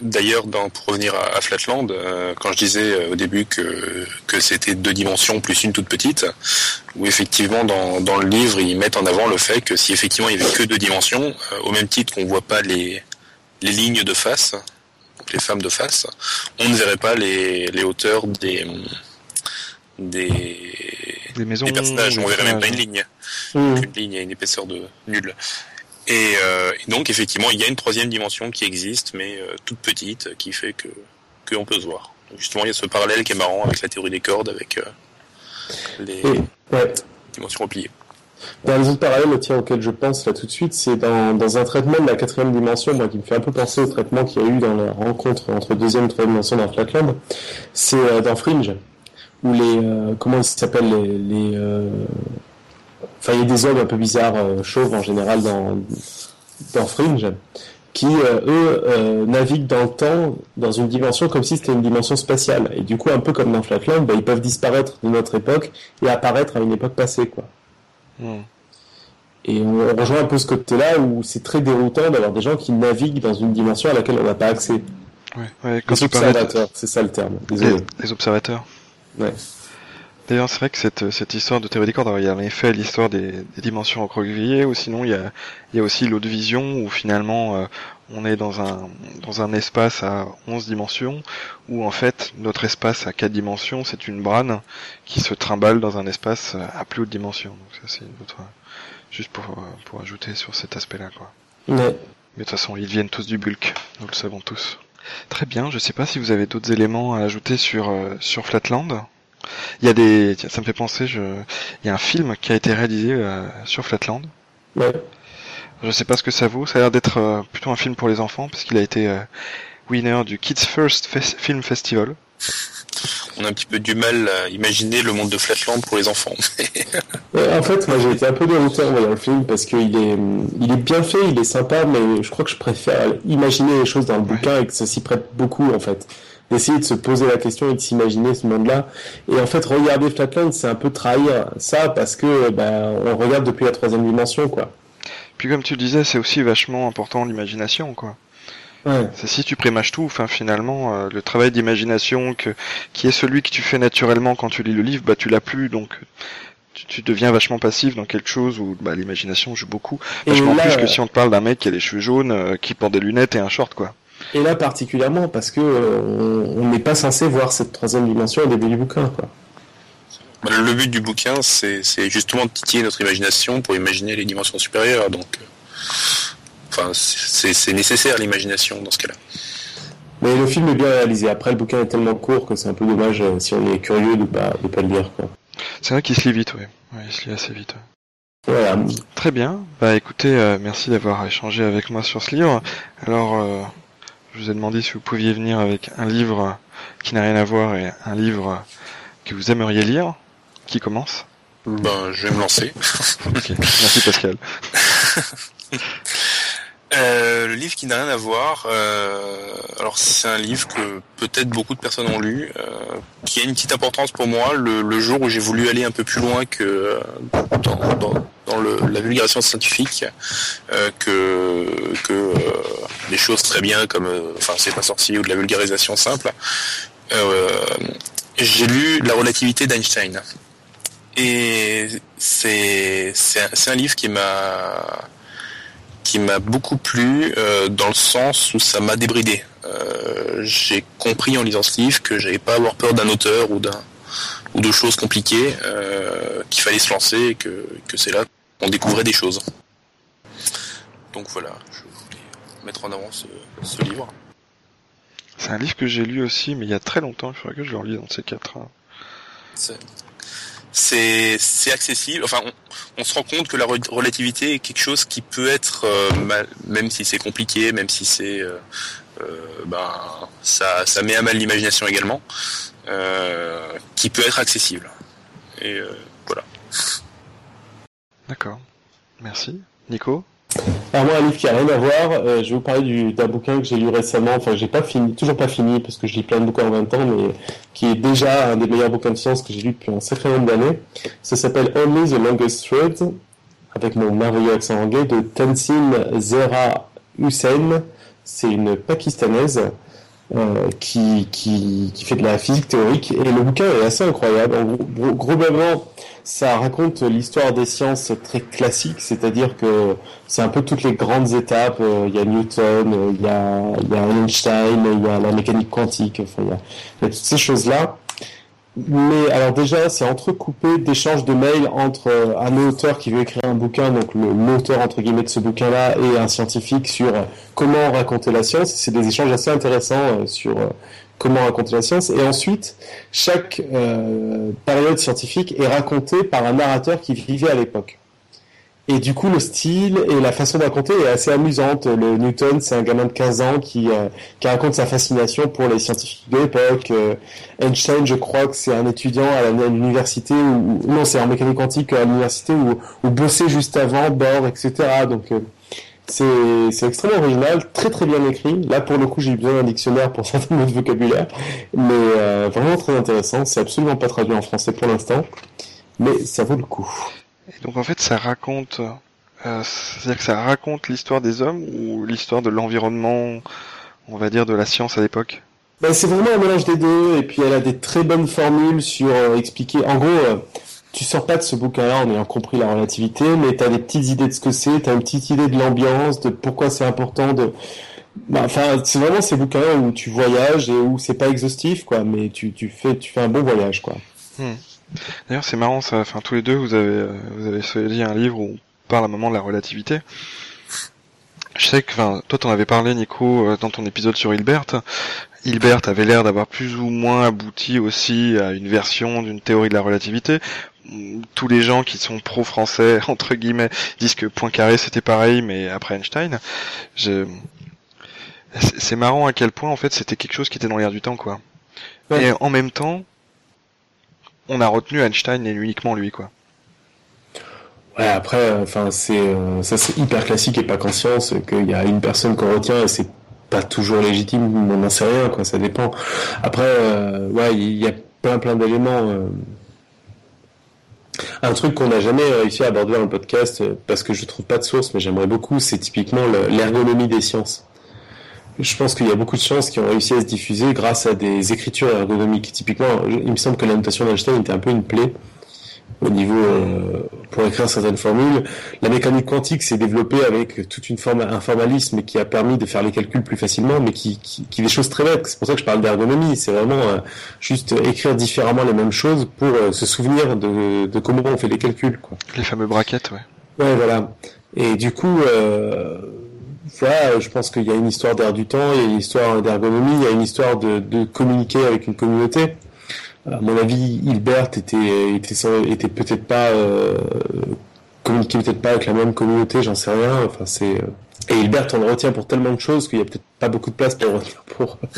D'ailleurs, dans- pour revenir à, à Flatland, euh, quand je disais euh, au début que, que c'était deux dimensions plus une toute petite, où effectivement dans, dans le livre ils mettent en avant le fait que si effectivement il y avait que deux dimensions, euh, au même titre qu'on voit pas les, les lignes de face, donc les femmes de face, on ne verrait pas les, les hauteurs des des, Les maisons. des personnages, on verrait même pas une ligne Mm. une ligne à une épaisseur de nulle. Et, euh, et donc effectivement, il y a une troisième dimension qui existe, mais euh, toute petite, qui fait que que on peut se voir. Donc, justement, il y a ce parallèle qui est marrant avec la théorie des cordes, avec euh, les ouais. dimensions repliées. Dans les autres parallèles tiens, auxquels je pense là tout de suite, c'est dans, dans un traitement de la quatrième dimension, moi, qui me fait un peu penser au traitement qu'il y a eu dans la rencontre entre deuxième et troisième dimension dans Flatland. C'est euh, dans Fringe, où les euh, comment ils s'appellent les, les euh, enfin il y a des hommes un peu bizarres, euh, chauves en général dans dans Fringe, qui euh, eux euh, naviguent dans le temps dans une dimension comme si c'était une dimension spatiale. Et du coup, un peu comme dans Flatland, bah, ils peuvent disparaître de notre époque et apparaître à une époque passée, quoi. Hmm. Et on, rejoint un peu ce côté-là où c'est très déroutant d'avoir des gens qui naviguent dans une dimension à laquelle on n'a pas accès. Ouais, ouais, quand Les observateurs, c'est ça le terme. les, Désolé. les observateurs. Ouais. D'ailleurs, c'est vrai que cette, cette histoire de théorie des cordes, alors, il y a en effet l'histoire des, des dimensions recroquevillées, ou sinon il y a, il y a aussi l'autre vision où finalement euh, on est dans un, dans un espace à 11 dimensions, où en fait notre espace à 4 dimensions, c'est une brane qui se trimballe dans un espace à plus haute dimension. Donc ça c'est une autre, juste pour, pour ajouter sur cet aspect-là. quoi. Ouais. Mais de toute façon, ils viennent tous du bulk, nous le savons tous. Très bien, je sais pas si vous avez d'autres éléments à ajouter sur, euh, sur Flatland. Il y a des, tiens, ça me fait penser, je, il y a un film qui a été réalisé euh, sur Flatland. Ouais. Je sais pas ce que ça vaut, ça a l'air d'être euh, plutôt un film pour les enfants, parce qu'il a été euh, winner du Kids First Film Festival. On a un petit peu du mal à imaginer le monde de Flatland pour les enfants. Ouais, (laughs) en fait, moi j'ai été un peu dérouté en voyant le film parce qu'il est, il est bien fait, il est sympa, mais je crois que je préfère imaginer les choses dans le bouquin et que ça s'y prête beaucoup en fait. D'essayer de se poser la question et de s'imaginer ce monde-là. Et en fait, regarder Flatland, c'est un peu trahir ça parce que ben, on regarde depuis la troisième dimension, quoi. Puis comme tu le disais, c'est aussi vachement important l'imagination, quoi. Ouais. C'est si tu prémâches tout, enfin finalement, euh, le travail d'imagination que qui est celui que tu fais naturellement quand tu lis le livre, bah tu l'as plus, donc tu, tu deviens vachement passif dans quelque chose où bah, l'imagination joue beaucoup. Vachement là, plus que si on te parle d'un mec qui a les cheveux jaunes, euh, qui porte des lunettes et un short, quoi. et là particulièrement parce que euh, on on n'est pas censé voir cette troisième dimension au début du bouquin, quoi. Le but du bouquin, c'est justement de titiller notre imagination pour imaginer les dimensions supérieures. Donc, euh, enfin, c'est c'est nécessaire l'imagination dans ce cas-là. Mais le film est bien réalisé. Après, le bouquin est tellement court que c'est un peu dommage euh, si on est curieux de pas de pas le lire. C'est vrai qu'il se lit vite, ouais. ouais. Il se lit assez vite. Voilà. Très bien. Bah écoutez, euh, merci d'avoir échangé avec moi sur ce livre. Alors, euh, je vous ai demandé si vous pouviez venir avec un livre qui n'a rien à voir et un livre que vous aimeriez lire. Qui commence Ben, je vais me lancer. (laughs) Ok. Merci Pascal. (laughs) Euh, le livre qui n'a rien à voir, euh, alors c'est un livre que peut-être beaucoup de personnes ont lu, euh, qui a une petite importance pour moi le, le jour où j'ai voulu aller un peu plus loin que dans, dans, dans le, la vulgarisation scientifique, que, que des choses très bien comme, enfin c'est pas sorcier ou de la vulgarisation simple. J'ai lu La relativité d'Einstein. Et c'est c'est un, un livre qui m'a qui m'a beaucoup plu euh, dans le sens où ça m'a débridé. Euh, j'ai compris en lisant ce livre que j'avais pas à avoir peur d'un auteur ou d'un ou de choses compliquées, euh, qu'il fallait se lancer et que, que c'est là on découvrait des choses. Donc voilà, je voulais mettre en avant ce, ce livre. C'est un livre que j'ai lu aussi, mais il y a très longtemps. Il faudrait que je le relise dans ces quatre. hein. C'est- accessible. Enfin, on, se rend compte que la re- relativité est quelque chose qui peut être, euh, même si c'est compliqué, même si c'est, euh, euh, ben, ça, ça met à mal l'imagination également, qui peut être accessible. Et voilà. D'accord. Merci. Nico? Alors moi, un livre qui a rien à voir, euh, je vais vous parler du- d'un bouquin que j'ai lu récemment, enfin j'ai pas fini, toujours pas fini, parce que je lis plein de bouquins en même temps, mais qui est déjà un des meilleurs bouquins de science que j'ai lu depuis un sacré nombre d'années. Ça s'appelle Only the Longest Thread, avec mon merveilleux accent anglais, de Tansin Zera Hussein. C'est une pakistanaise euh, qui, qui, qui fait de la physique théorique, et le bouquin est assez incroyable. En gros, globalement, ça raconte l'histoire des sciences très classique, c'est-à-dire que c'est un peu toutes les grandes étapes. euh, Il y a Newton, euh, il y a, il y a Einstein, il y a la mécanique quantique, enfin, il y a, il y a toutes ces choses-là. Mais alors déjà, c'est entrecoupé d'échanges de mails entre euh, un auteur qui veut écrire un bouquin, donc l'auteur entre guillemets de ce bouquin-là, et un scientifique sur euh, comment raconter la science. C'est des échanges assez intéressants euh, sur comment raconter la science. Et ensuite, chaque période scientifique est racontée par un narrateur qui vivait à l'époque. Et du coup, le style et la façon de est assez amusante. Le Newton, c'est un gamin de 15 ans qui, euh, qui raconte sa fascination pour les scientifiques de l'époque. Euh, Einstein, je crois que c'est un étudiant à l'université, ou non, c'est en mécanique quantique à l'université, où, où bossait juste avant, Bohr, etc. Donc, euh, c'est c'est extrêmement original, très très bien écrit. Là, pour le coup, j'ai eu besoin d'un dictionnaire pour (laughs) certains mots de vocabulaire, mais euh, vraiment très intéressant. C'est absolument pas traduit en français pour l'instant, mais ça vaut le coup. Et donc en fait, ça raconte, euh, c'est-à-dire que ça raconte l'histoire des hommes ou l'histoire de l'environnement, on va dire, de la science à l'époque? Ben, c'est vraiment un mélange des deux, et puis elle a des très bonnes formules sur euh, expliquer. En gros, euh, tu sors pas de ce bouquin-là en ayant compris la relativité, mais tu as des petites idées de ce que c'est, tu as une petite idée de l'ambiance, de pourquoi c'est important de. Ben, Enfin, c'est vraiment ces bouquins où tu voyages et où c'est pas exhaustif, quoi, mais tu, tu fais tu fais un bon voyage, quoi. D'ailleurs, c'est marrant, ça. Enfin, tous les deux, vous avez, euh, vous avez choisi un livre où on parle à un moment de la relativité. Je sais que, enfin, toi, t'en avais parlé, Nico, euh, dans ton épisode sur Hilbert. Hilbert avait l'air d'avoir plus ou moins abouti aussi à une version d'une théorie de la relativité. Tous les gens qui sont pro-français, (laughs) entre guillemets, disent que Poincaré c'était pareil, mais après Einstein. Je... C'est c'est marrant à quel point, en fait, c'était quelque chose qui était dans l'air du temps, quoi. Ouais. Et en même temps, on a retenu Einstein et uniquement lui, quoi. Ouais, après, enfin, c'est euh, ça c'est hyper classique et pas qu'en science, euh, qu'il y a une personne qu'on retient et c'est pas toujours légitime, on n'en sait rien, quoi, ça dépend. Après, euh, ouais, il y a plein plein d'éléments. euh. Un truc qu'on n'a jamais réussi à aborder dans le podcast, parce que je trouve pas de source, mais j'aimerais beaucoup, c'est typiquement le- l'ergonomie des sciences. Je pense qu'il y a beaucoup de sciences qui ont réussi à se diffuser grâce à des écritures ergonomiques. Typiquement, il me semble que la notation d'Einstein était un peu une plaie au niveau euh, pour écrire certaines formules. La mécanique quantique s'est développée avec toute une forme un formalisme qui a permis de faire les calculs plus facilement, mais qui, qui, qui est des choses très bêtes. C'est pour ça que je parle d'ergonomie. C'est vraiment euh, juste écrire différemment les mêmes choses pour euh, se souvenir de, de comment on fait les calculs. Quoi. Les fameux braquettes, ouais. Ouais, voilà. Et du coup, euh, voilà, je pense qu'il y a une histoire d'air du temps, il y a une histoire d'ergonomie, il y a une histoire de, communiquer avec une communauté. À mon avis, Hilbert était, était, peut-être pas euh, communiquait peut-être pas avec la même communauté, j'en sais rien. Enfin, c'est euh, et Hilbert, on le retient pour tellement de choses qu'il y a peut-être pas beaucoup de place pour retenir pour. (laughs)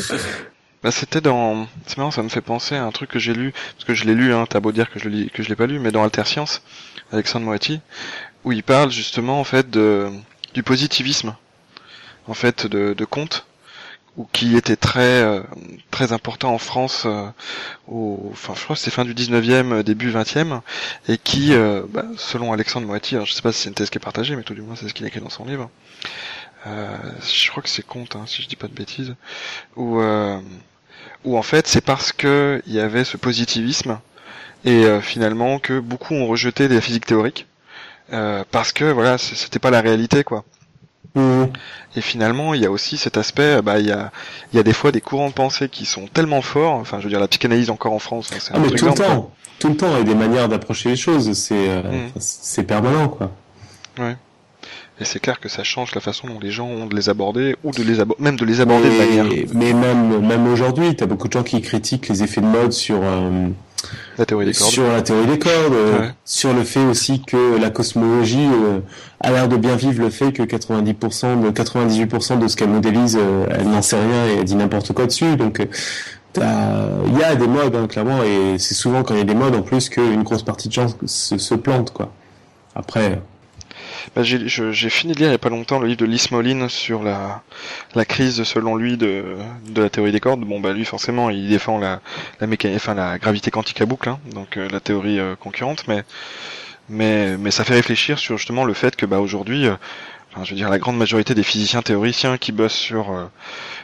Bah, c'était dans, c'est marrant, ça me fait penser à un truc que j'ai lu, parce que je l'ai lu, hein, t'as beau dire que je le que je l'ai pas lu, mais dans Alter Science, Alexandre Moretti, où il parle justement, en fait, du positivisme, en fait, de, de Comte, ou qui était très, euh, très important en France, euh, au, enfin, je crois c'est fin du 19e, euh, début 20e, et qui, euh, bah, selon Alexandre alors je sais pas si c'est une thèse qui est partagée, mais tout du moins c'est ce qu'il écrit dans son livre, euh, je crois que c'est Comte, hein, si je dis pas de bêtises, où, euh, où en fait c'est parce que il y avait ce positivisme et finalement que beaucoup ont rejeté la physique théorique euh, parce que voilà c'était pas la réalité quoi. Mhm. Et finalement il y a aussi cet aspect, euh, bah il y a il y a des fois des courants de pensée qui sont tellement forts, enfin je veux dire la psychanalyse encore en France, hein, c'est Ah un mais tout le quoi. temps, tout le temps, et des manières d'approcher les choses, c'est euh, Mhm. c'est permanent quoi. Et c'est clair que ça change la façon dont les gens ont de les aborder, ou de les même de les aborder de manière. Mais même, même aujourd'hui, t'as beaucoup de gens qui critiquent les effets de mode sur, euh, La théorie des cordes. sur la théorie des cordes, euh, Ouais. sur le fait aussi que la cosmologie euh, a l'air de bien vivre le fait que 90% de 98% de ce qu'elle modélise, euh, elle n'en sait rien et elle dit n'importe quoi dessus. Donc, il y a des modes, hein, clairement, et c'est souvent quand il y a des modes en plus qu'une grosse partie de gens se, se plantent, quoi. Après, Bah, j'ai, fini de lire il y a pas longtemps le livre de Lis Moline sur la, la crise selon lui de, de la théorie des cordes. Bon bah lui forcément il défend la, la enfin la gravité quantique à boucle, hein, donc euh, la théorie euh, concurrente, mais mais mais ça fait réfléchir sur justement le fait que bah aujourd'hui, euh, je veux dire la grande majorité des physiciens théoriciens qui bossent sur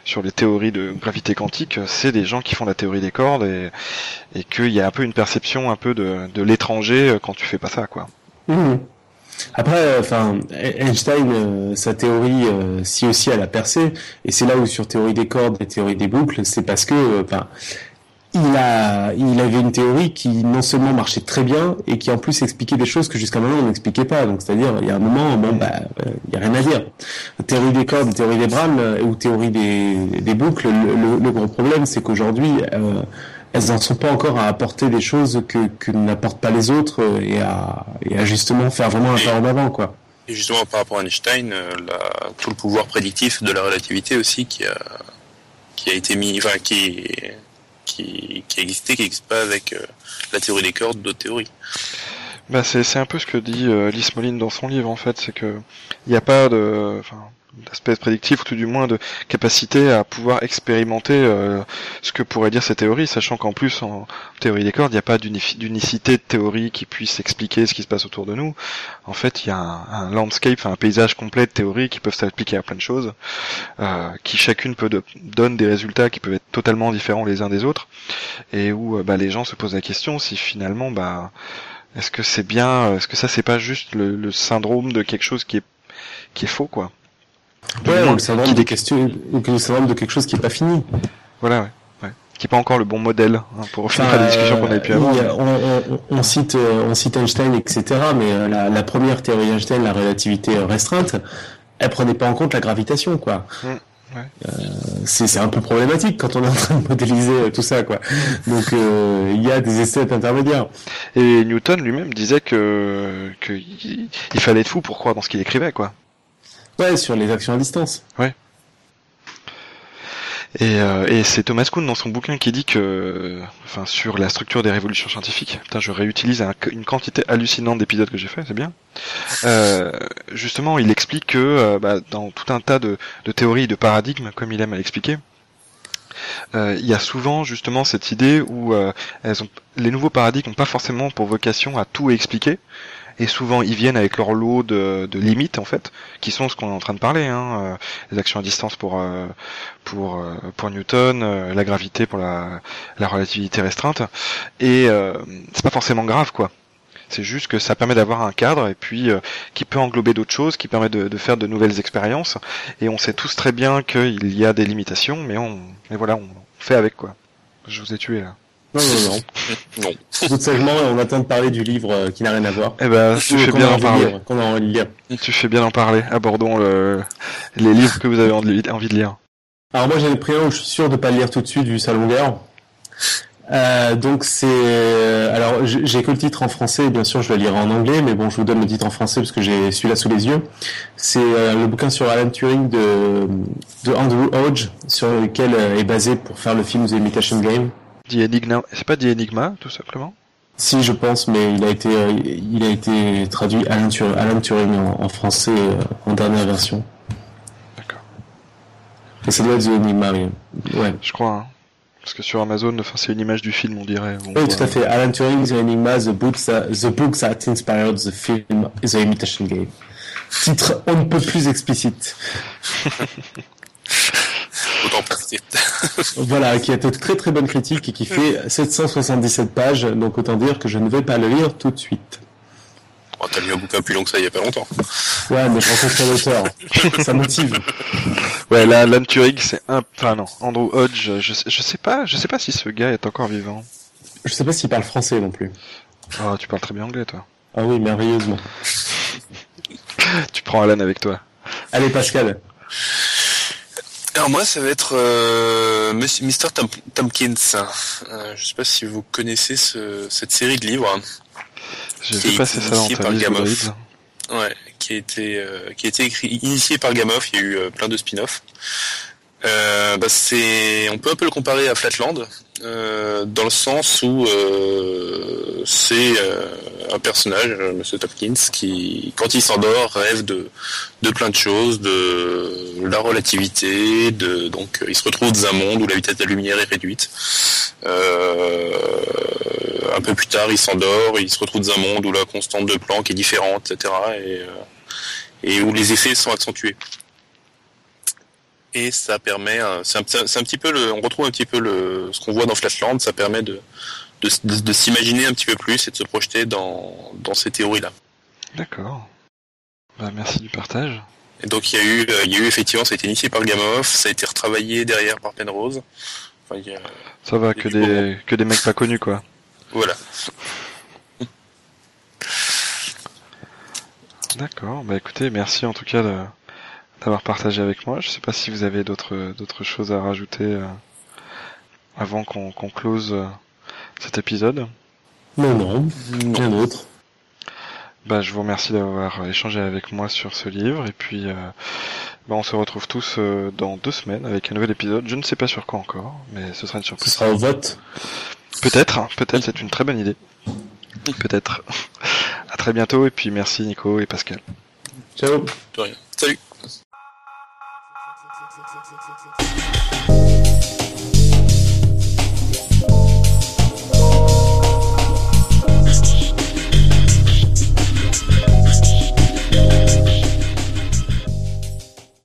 sur les théories de gravité quantique, c'est des gens qui font la théorie des cordes et et qu'il y a un peu une perception un peu de de l'étranger quand tu fais pas ça quoi. Mhm. Après, euh, enfin, Einstein, euh, sa théorie, euh, si aussi elle a percé, et c'est là où sur théorie des cordes et théorie des boucles, c'est parce que, enfin, il a, il avait une théorie qui non seulement marchait très bien et qui en plus expliquait des choses que jusqu'à maintenant on n'expliquait pas. Donc c'est-à-dire, il y a un moment, bon bah, il y a rien à dire. Théorie des cordes, théorie des brams euh, ou théorie des, des boucles, le, le- le gros problème, c'est qu'aujourd'hui, euh, elles n'en sont pas encore à apporter des choses que, que n'apportent pas les autres euh, et à, et à justement faire vraiment un pas en avant, quoi. Et justement, par rapport à Einstein, euh, la- tout le pouvoir prédictif de la relativité aussi qui a, qui a été mis, enfin, qui, qui, qui existait, qui n'existe pas avec euh, la théorie des cordes, d'autres théories. Bah c'est c'est un peu ce que dit euh, Lis Moline dans son livre en fait, c'est que il n'y a pas de enfin d'aspect prédictif ou tout du moins de capacité à pouvoir expérimenter euh, ce que pourrait dire ces théories, sachant qu'en plus en théorie des cordes, il n'y a pas d'unicité de théorie qui puisse expliquer ce qui se passe autour de nous. En fait, il y a un, landscape, un paysage complet de théories qui peuvent s'appliquer à plein de choses, euh, qui chacune peut donne des résultats qui peuvent être totalement différents les uns des autres, et où euh, bah, les gens se posent la question si finalement bah est-ce que c'est bien, est-ce que ça c'est pas juste le, le syndrome de quelque chose qui est qui est faux quoi Ouais, ou le syndrome qui de dé- question, ou le syndrome de quelque chose qui est pas fini. Voilà, ouais. Qui est pas encore le bon modèle hein, pour Enfin, finir la discussion qu'on avait pu euh, avoir. il y a- on, on- on cite, euh, on cite Einstein, etc. Mais euh, la, la première théorie d'Einstein, la relativité restreinte, elle prenait pas en compte la gravitation, quoi. Mm, ouais. Euh, c'est un peu problématique quand on est en train de modéliser tout ça, quoi. Donc euh, il y a des essais intermédiaires. Et Newton lui-même disait que, que il, il fallait être fou pour croire dans ce qu'il écrivait, quoi. Ouais, sur les actions à distance. Et, euh, et c'est Thomas Kuhn dans son bouquin qui dit que, enfin, sur la structure des révolutions scientifiques. Putain, je réutilise un- une quantité hallucinante d'épisodes que j'ai fait, c'est bien. Euh, justement, il explique que euh, bah, dans tout un tas de, de théories, de paradigmes, comme il aime à l'expliquer, euh, il y a souvent justement cette idée où euh, elles les nouveaux paradigmes n'ont pas forcément pour vocation à tout expliquer. Et souvent, ils viennent avec leur lot de, de limites, en fait, qui sont ce qu'on est en train de parler. Hein, euh, les actions à distance pour euh, pour euh, pour Newton, euh, la gravité pour la, la relativité restreinte. Et euh, c'est pas forcément grave, quoi. C'est juste que ça permet d'avoir un cadre et puis euh, qui peut englober d'autres choses, qui permet de, de faire de nouvelles expériences. Et on sait tous très bien qu'il y a des limitations, mais on, mais voilà, on fait avec quoi. Je vous ai tué là. Non, non, non. Non. Tout sagement, on attend de parler du livre euh, qui n'a rien à voir. Eh ben, tu Ou fais bien de parler. lire, Qu'on a envie de lire. Tu fais bien d'en parler. Abordons le, les livres que vous avez envie de lire. Alors moi j'en ai pris un où je suis sûr de pas le lire tout de suite vu sa longueur. Euh, donc c'est euh, alors j'ai j'ai que le titre en français bien sûr je le lirai en anglais mais bon je vous donne le titre en français parce que j'ai celui-là sous les yeux c'est euh, le bouquin sur Alan Turing de, de Andrew Hodge sur lequel euh, est basé pour faire le film The Imitation Game c'est pas Enigma, tout simplement si je pense mais il a été euh, il a été traduit Alan Turing, Alan Turing en, en français euh, en dernière version D'accord. et ça doit être The Enigma oui. ouais Je crois. Hein. Parce que sur Amazon, enfin, c'est une image du film, on dirait. On Oui, voit- tout à fait. Alan Turing, The Enigma, The Book, That, the book that Inspired the Film, The Imitation Game. Titre on ne peut plus explicite. (laughs) Autant passer. (laughs) Voilà, qui a de très très bonne critique et qui fait 777 pages, donc autant dire que je ne vais pas le lire tout de suite. Oh, T'as lu un bouquin plus long que ça il y a pas longtemps. Ouais, mais je rencontre l'auteur. (laughs) Ça motive. Ouais, là, Alan Turing, c'est un, enfin non, Andrew Hodge, je sais, je sais pas, je sais pas si ce gars est encore vivant. Je sais pas s'il parle français non plus. Oh, tu parles très bien anglais, toi. Ah oui, merveilleusement. (laughs) tu prends Alan avec toi. Allez, Pascal. Alors moi, ça va être euh, Mr. Tompkins. Euh, je sais pas si vous connaissez ce, cette série de livres. J'ai vu passer ça dans ta liste Ouais, qui a été euh, qui a été écrit initié par Gamoff. Il y a eu euh, plein de spin-offs. Euh, bah c'est, on peut un peu le comparer à Flatland, dans le sens où euh, c'est euh, un personnage, euh, Monsieur Topkins, qui, quand il s'endort, rêve de, de plein de choses, de la relativité, de donc il se retrouve dans un monde où la vitesse de la lumière est réduite. un peu plus tard, il s'endort, il se retrouve dans un monde où la constante de Planck est différente, etc. Et, et où les effets sont accentués et ça permet, c'est un, un, petit peu le, on retrouve un petit peu le, ce qu'on voit dans Flatland, ça permet de, de, de, s'imaginer un petit peu plus et de se projeter dans, dans ces théories-là. D'accord. Bah, merci du partage. Et donc il y a eu, il y a eu effectivement, ça a été initié par Gamoff, ça a été retravaillé derrière par Penrose. Enfin, a, ça va, que des, que des mecs pas connus quoi. Voilà. D'accord, bah écoutez, merci en tout cas de, d'avoir partagé avec moi. Je sais pas si vous avez d'autres d'autres choses à rajouter euh, avant qu'on qu'on close euh, cet épisode. Non, non, rien d'autre. Bah, je vous remercie d'avoir échangé avec moi sur ce livre et puis euh, bah, on se retrouve tous dans deux semaines avec un nouvel épisode. Je ne sais pas sur quoi encore, mais ce sera une surprise. Ce sera au vote. Peut-être, hein, peut-être, c'est une très bonne idée. Peut-être. (laughs) à très bientôt et puis merci Nico et Pascal. Ciao. De rien. Salut. six, six, six, six.